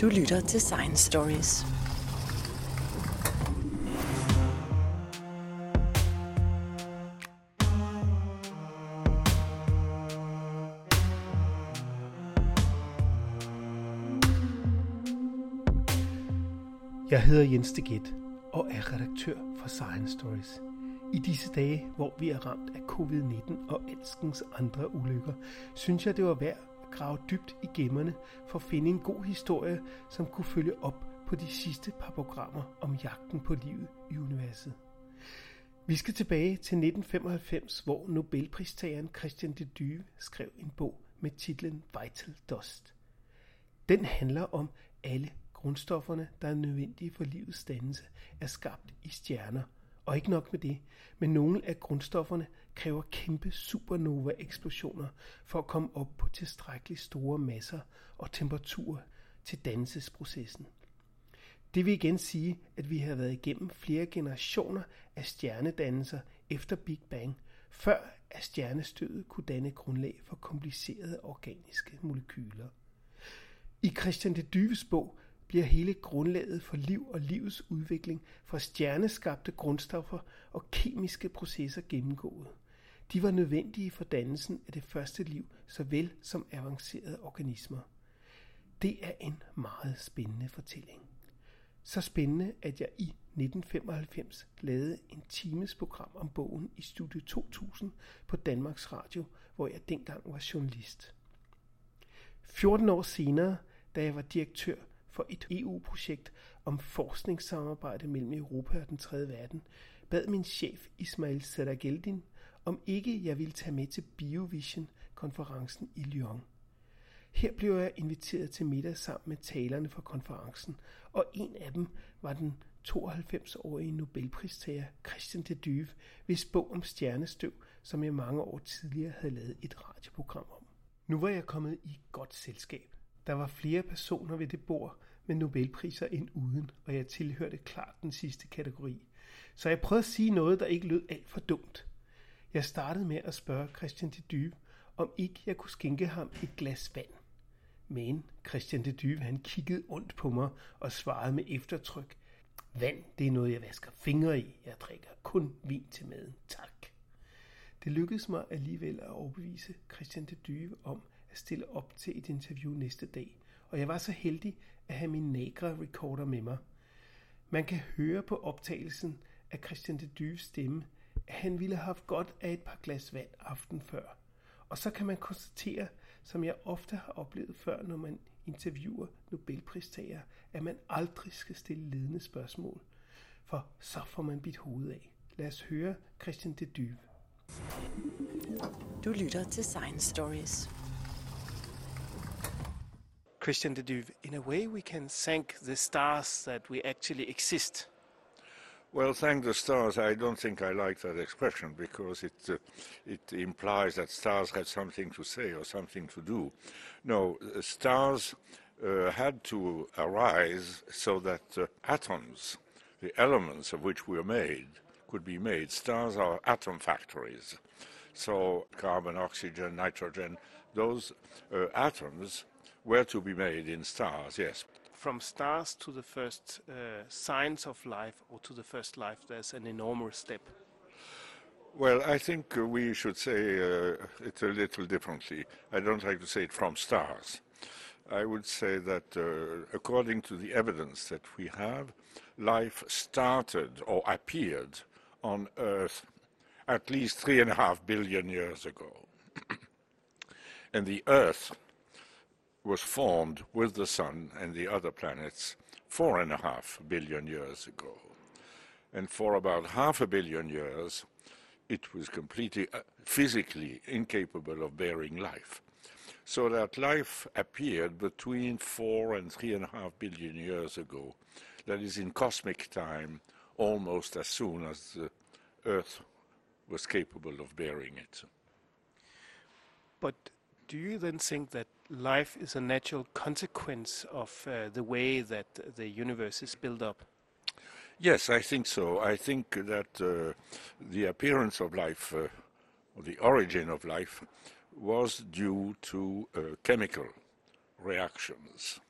Du lytter til Science Stories. Jeg hedder Jens Deget og er redaktør for Science Stories. I disse dage, hvor vi er ramt af covid-19 og alskens andre ulykker, synes jeg, det var værd grave dybt i gemmerne for at finde en god historie, som kunne følge op på de sidste par programmer om jagten på livet i universet. Vi skal tilbage til 1995, hvor Nobelpristageren Christian de Dyve skrev en bog med titlen Vital Dust. Den handler om alle grundstofferne, der er nødvendige for livets dannelse, er skabt i stjerner. Og ikke nok med det, men nogle af grundstofferne kræver kæmpe supernova-eksplosioner for at komme op på tilstrækkeligt store masser og temperaturer til dannelsesprocessen. Det vil igen sige, at vi har været igennem flere generationer af stjernedannelser efter Big Bang, før at stjernestødet kunne danne grundlag for komplicerede organiske molekyler. I Christian de Dyves bog bliver hele grundlaget for liv og livets udvikling fra stjerneskabte grundstoffer og kemiske processer gennemgået. De var nødvendige for dannelsen af det første liv, såvel som avancerede organismer. Det er en meget spændende fortælling. Så spændende, at jeg i 1995 lavede en times program om bogen i Studio 2000 på Danmarks Radio, hvor jeg dengang var journalist. 14 år senere, da jeg var direktør for et EU-projekt om forskningssamarbejde mellem Europa og den tredje verden, bad min chef Ismail Sadageldin, om ikke jeg ville tage med til BioVision-konferencen i Lyon. Her blev jeg inviteret til middag sammen med talerne for konferencen, og en af dem var den 92-årige Nobelpristager Christian de Dyve, hvis bog om stjernestøv, som jeg mange år tidligere havde lavet et radioprogram om. Nu var jeg kommet i godt selskab. Der var flere personer ved det bord med Nobelpriser end uden, og jeg tilhørte klart den sidste kategori. Så jeg prøvede at sige noget, der ikke lød alt for dumt. Jeg startede med at spørge Christian de Dyve, om ikke jeg kunne skænke ham et glas vand. Men Christian de Dyve, han kiggede ondt på mig og svarede med eftertryk. Vand, det er noget, jeg vasker fingre i. Jeg drikker kun vin til maden. Tak. Det lykkedes mig alligevel at overbevise Christian de Dyve om at stille op til et interview næste dag, og jeg var så heldig at have min Negra recorder med mig. Man kan høre på optagelsen af Christian de Dyves stemme, han ville have haft godt af et par glas vand aften før. Og så kan man konstatere, som jeg ofte har oplevet før, når man interviewer Nobelpristager, at man aldrig skal stille ledende spørgsmål, for så får man bidt hovedet af. Lad os høre Christian de Dyve. Du lytter til Science Stories. Christian de Duve, in a way we can thank the stars that we actually exist. Well, thank the stars. I don't think I like that expression because it uh, it implies that stars had something to say or something to do. No, uh, stars uh, had to arise so that uh, atoms, the elements of which we are made, could be made. Stars are atom factories. So carbon, oxygen, nitrogen, those uh, atoms were to be made in stars, yes. From stars to the first uh, signs of life or to the first life, there's an enormous step. Well, I think we should say uh, it a little differently. I don't like to say it from stars. I would say that uh, according to the evidence that we have, life started or appeared on Earth at least three and a half billion years ago. and the Earth was formed with the Sun and the other planets four and a half billion years ago. And for about half a billion years, it was completely uh, physically incapable of bearing life. So that life appeared between four and three and a half billion years ago. That is in cosmic time, almost as soon as the Earth was capable of bearing it. But do you then think that life is a natural consequence of uh, the way that the universe is built up? Yes, I think so. I think that uh, the appearance of life, uh, or the origin of life, was due to uh, chemical reactions.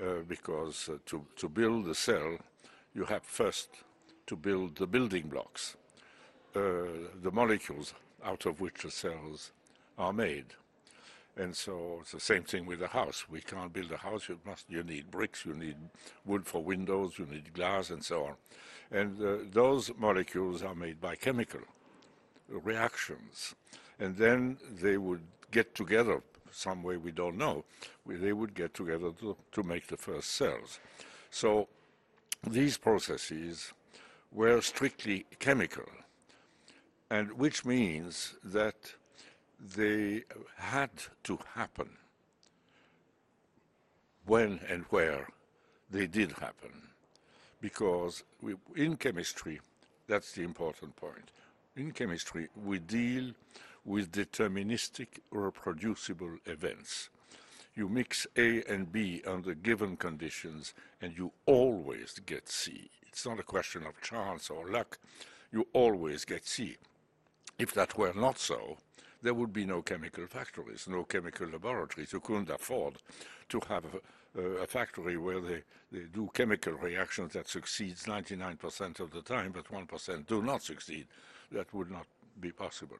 uh, because uh, to, to build a cell, you have first to build the building blocks, the molecules out of which the cells are made. And so it's the same thing with a house. We can't build a house. You must. You need bricks. You need wood for windows. You need glass, and so on. And uh, those molecules are made by chemical reactions, and then they would get together some way we don't know. They would get together to, to make the first cells. So these processes were strictly chemical, and which means that they had to happen when and where they did happen. Because we, in chemistry, that's the important point. In chemistry, we deal with deterministic reproducible events. You mix A and B under given conditions, and you always get C. It's not a question of chance or luck. You always get C. If that were not so, there would be no chemical factories, no chemical laboratories. You couldn't afford to have a, a factory where they, they do chemical reactions that succeeds 99% of the time, but 1% do not succeed. That would not be possible.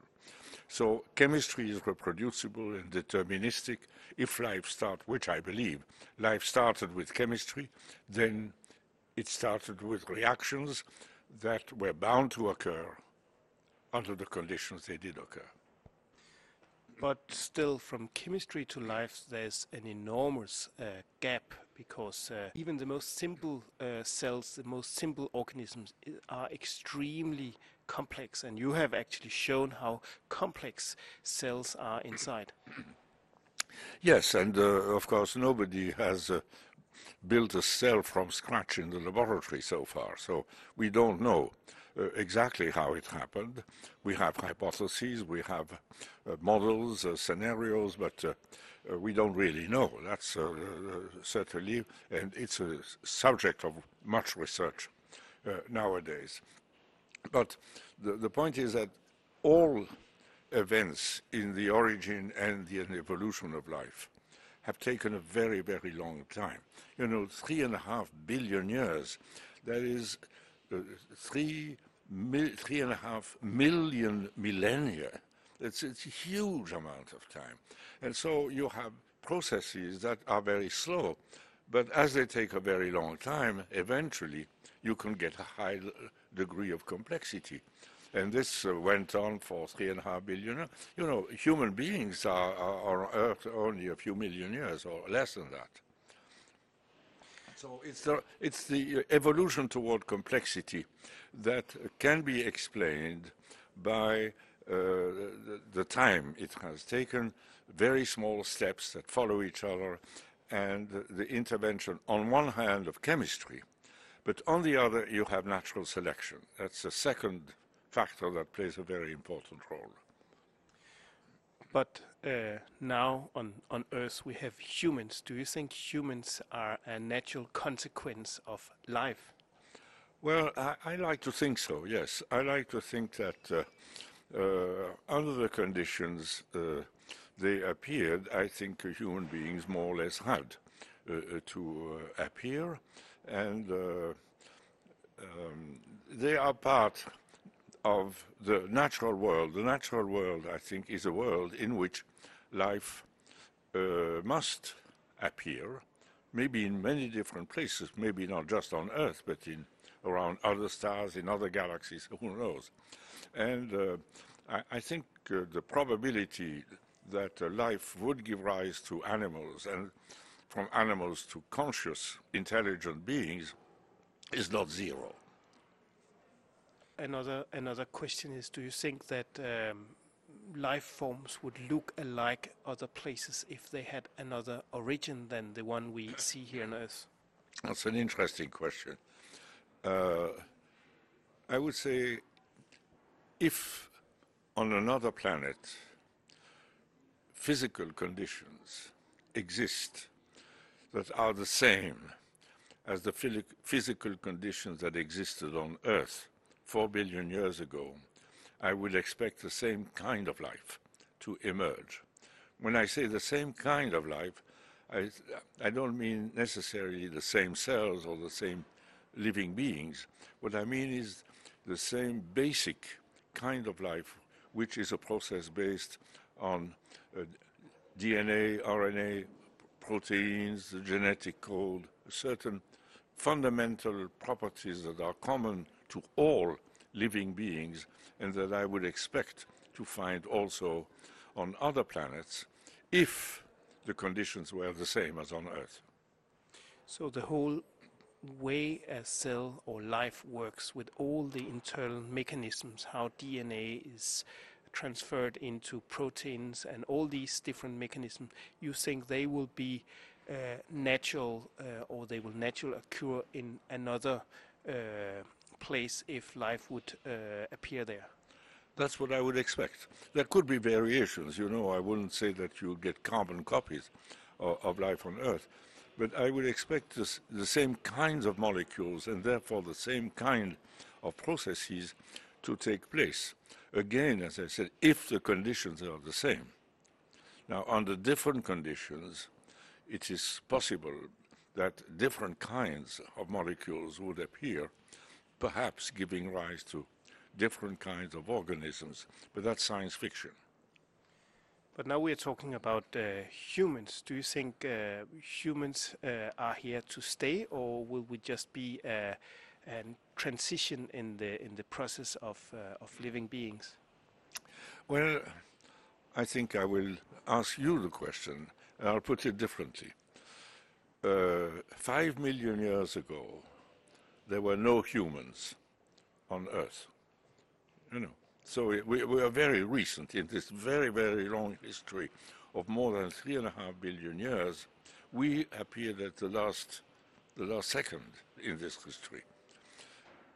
So chemistry is reproducible and deterministic. If life started, which I believe, life started with chemistry, then it started with reactions that were bound to occur under the conditions they did occur. But still, from chemistry to life, there's an enormous uh, gap because uh, even the most simple uh, cells, the most simple organisms are extremely complex, and you have actually shown how complex cells are inside. Yes, and uh, of course, nobody has uh, built a cell from scratch in the laboratory so far, so we don't know uh, exactly how it happened. We have hypotheses, we have uh, models, uh, scenarios, but we don't really know. That's certainly, and it's a subject of much research nowadays. But the, the point is that all events in the origin and the evolution of life have taken a very, very long time. You know, three and a half billion years. That is uh, three, mil, three and a half million millennia. It's, it's a huge amount of time. And so you have processes that are very slow, but as they take a very long time, eventually you can get a high degree of complexity. And this uh, went on for three and a half billion years. You know, human beings are, are, on Earth only a few million years or less than that. So it's the, it's the evolution toward complexity that can be explained by uh, the, the, time it has taken, very small steps that follow each other, and the intervention, on one hand, of chemistry, but on the other, you have natural selection. That's the second factor that plays a very important role. But uh, now on, on Earth we have humans. Do you think humans are a natural consequence of life? Well, I, I like to think so, yes. I like to think that uh, uh, under the conditions uh, they appeared, I think human beings more or less had uh, uh, to appear. And um, they are part of the natural world. The natural world, I think, is a world in which life uh, must appear, maybe in many different places, maybe not just on Earth, but in around other stars, in other galaxies, who knows. And uh, I, I, think uh, the probability that uh, life would give rise to animals and from animals to conscious, intelligent beings is not zero another another question is: Do you think that um, life forms would look alike other places if they had another origin than the one we see here on Earth? That's an interesting question. Uh, I would say if on another planet physical conditions exist that are the same as the physical conditions that existed on Earth, four billion years ago, I would expect the same kind of life to emerge. When I say the same kind of life, I, I don't mean necessarily the same cells or the same living beings. What I mean is the same basic kind of life, which is a process based on uh, DNA, RNA, proteins, the genetic code, certain fundamental properties that are common to all living beings and that I would expect to find also on other planets if the conditions were the same as on Earth. So the whole way a cell or life works with all the internal mechanisms, how DNA is transferred into proteins and all these different mechanisms, you think they will be uh, natural uh, or they will naturally occur in another uh, place if life would uh, appear there? That's what I would expect. There could be variations, you know, I wouldn't say that you get carbon copies of, of life on Earth, but I would expect this, the same kinds of molecules and therefore the same kind of processes to take place. Again, as I said, if the conditions are the same. Now, under different conditions, it is possible that different kinds of molecules would appear, perhaps giving rise to different kinds of organisms, but that's science fiction. But now we're talking about uh, humans. Do you think uh, humans uh, are here to stay, or will we just be a, a transition in the in the process of uh, of living beings? Well, I think I will ask you the question, and I'll put it differently. Uh, five million years ago, there were no humans on Earth. You know, so we, we are very recent in this very, very long history of more than three and a half billion years. We appeared at the last, the last second in this history.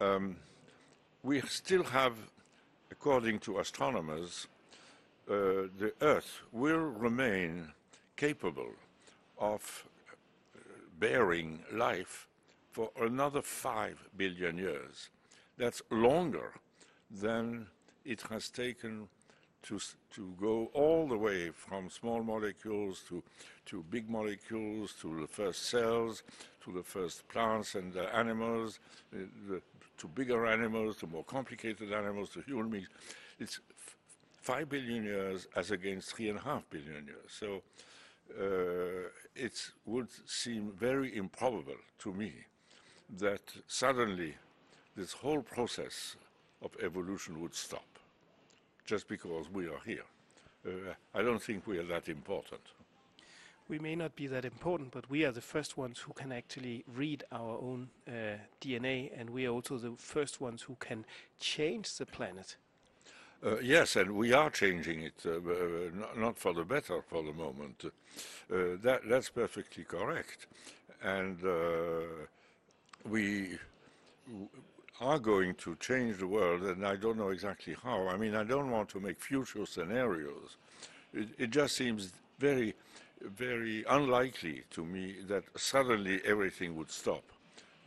Um, we still have, according to astronomers, uh, the Earth will remain capable of bearing life for another five billion years. That's longer than it has taken to, to go all the way from small molecules to, to big molecules, to the first cells, to the first plants and the animals, uh, the, to bigger animals, to more complicated animals, to human beings. It's five billion years as against three and a half billion years. So uh, it would seem very improbable to me that suddenly this whole process of evolution would stop just because we are here. Uh, I don't think we are that important. We may not be that important, but we are the first ones who can actually read our own uh, DNA, and we are also the first ones who can change the planet. Uh, yes, and we are changing it, uh, uh not for the better for the moment. Uh, that, that's perfectly correct. And uh, we are going to change the world, and I don't know exactly how. I mean, I don't want to make future scenarios. It, it just seems very, very unlikely to me that suddenly everything would stop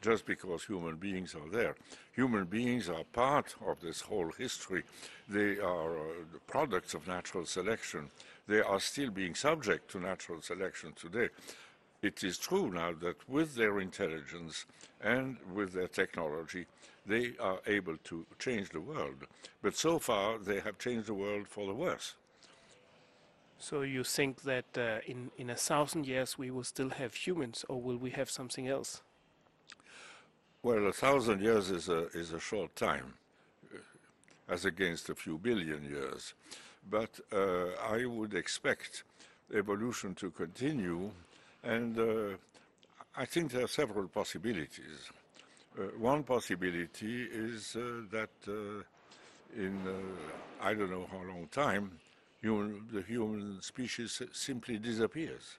just because human beings are there. Human beings are part of this whole history. They are uh, the products of natural selection. They are still being subject to natural selection today. It is true now that with their intelligence and with their technology, they are able to change the world. But so far, they have changed the world for the worse. So you think that uh, in, in a thousand years we will still have humans, or will we have something else? Well, a thousand years is a, is a short time, uh, as against a few billion years. But uh, I would expect evolution to continue, and uh, I think there are several possibilities. Uh, one possibility is uh, that uh, in I don't know how long time, human, the human species simply disappears.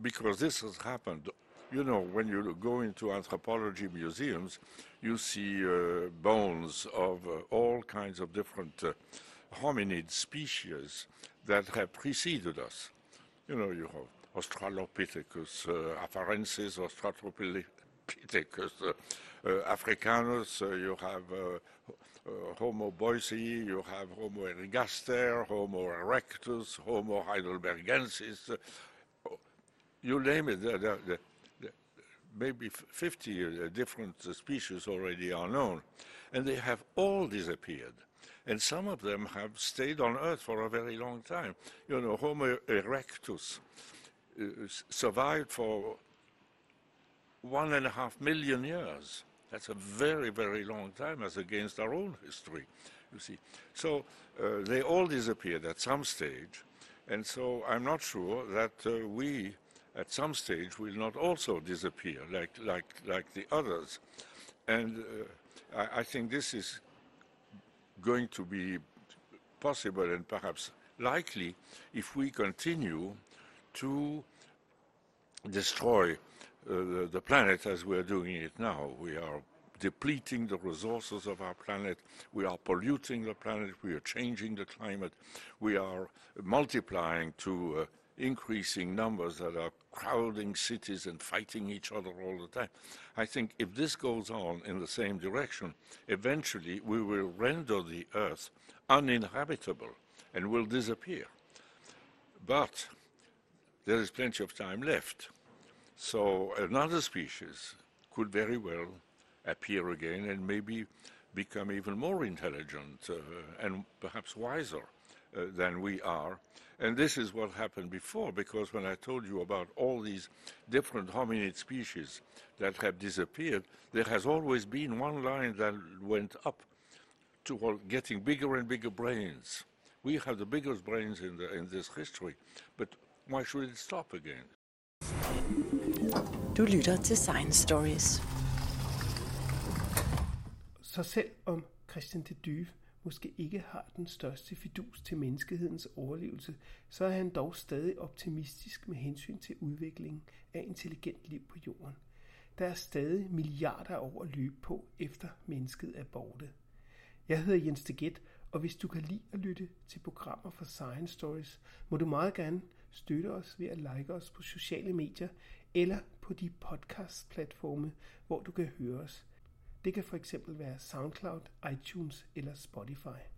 Because this has happened you know, when you go into anthropology museums, you see uh, bones of uh, all kinds of different uh, hominid species that have preceded us. You know, you have Australopithecus uh, afarensis, Australopithecus uh, uh, africanus, you have Homo boisei, you have Homo ergaster, Homo erectus, Homo heidelbergensis, you name it, there, there, there, maybe 50 uh, different species already are known, and they have all disappeared. And some of them have stayed on Earth for a very long time. You know, Homo erectus survived for one and a half million years. That's a very, very long time as against our own history, you see. So uh, they all disappeared at some stage. And so I'm not sure that uh, we, at some stage, will not also disappear like, like, like the others. And uh, I, I think this is going to be possible and perhaps likely if we continue to destroy uh, the, the, planet as we're doing it now. We are depleting the resources of our planet. We are polluting the planet. We are changing the climate. We are multiplying to uh, increasing numbers that are crowding cities and fighting each other all the time. I think if this goes on in the same direction, eventually we will render the Earth uninhabitable and will disappear. But there is plenty of time left. So another species could very well appear again and maybe become even more intelligent uh, and perhaps wiser uh, than we are. And this is what happened before, because when I told you about all these different hominid species that have disappeared, there has always been one line that went up to getting bigger and bigger brains. We have the biggest brains in, the, in this history, but why should it stop again? Du lytter til Science Stories. Så selv om Christian de Dyve måske ikke har den største fidus til menneskehedens overlevelse, så er han dog stadig optimistisk med hensyn til udviklingen af intelligent liv på jorden. Der er stadig milliarder af år at løbe på, efter mennesket er borte. Jeg hedder Jens Deget, og hvis du kan lide at lytte til programmer fra Science Stories, må du meget gerne støtte os ved at like os på sociale medier eller på de podcast-platforme, hvor du kan høre os. Det kan for eksempel være SoundCloud, iTunes eller Spotify.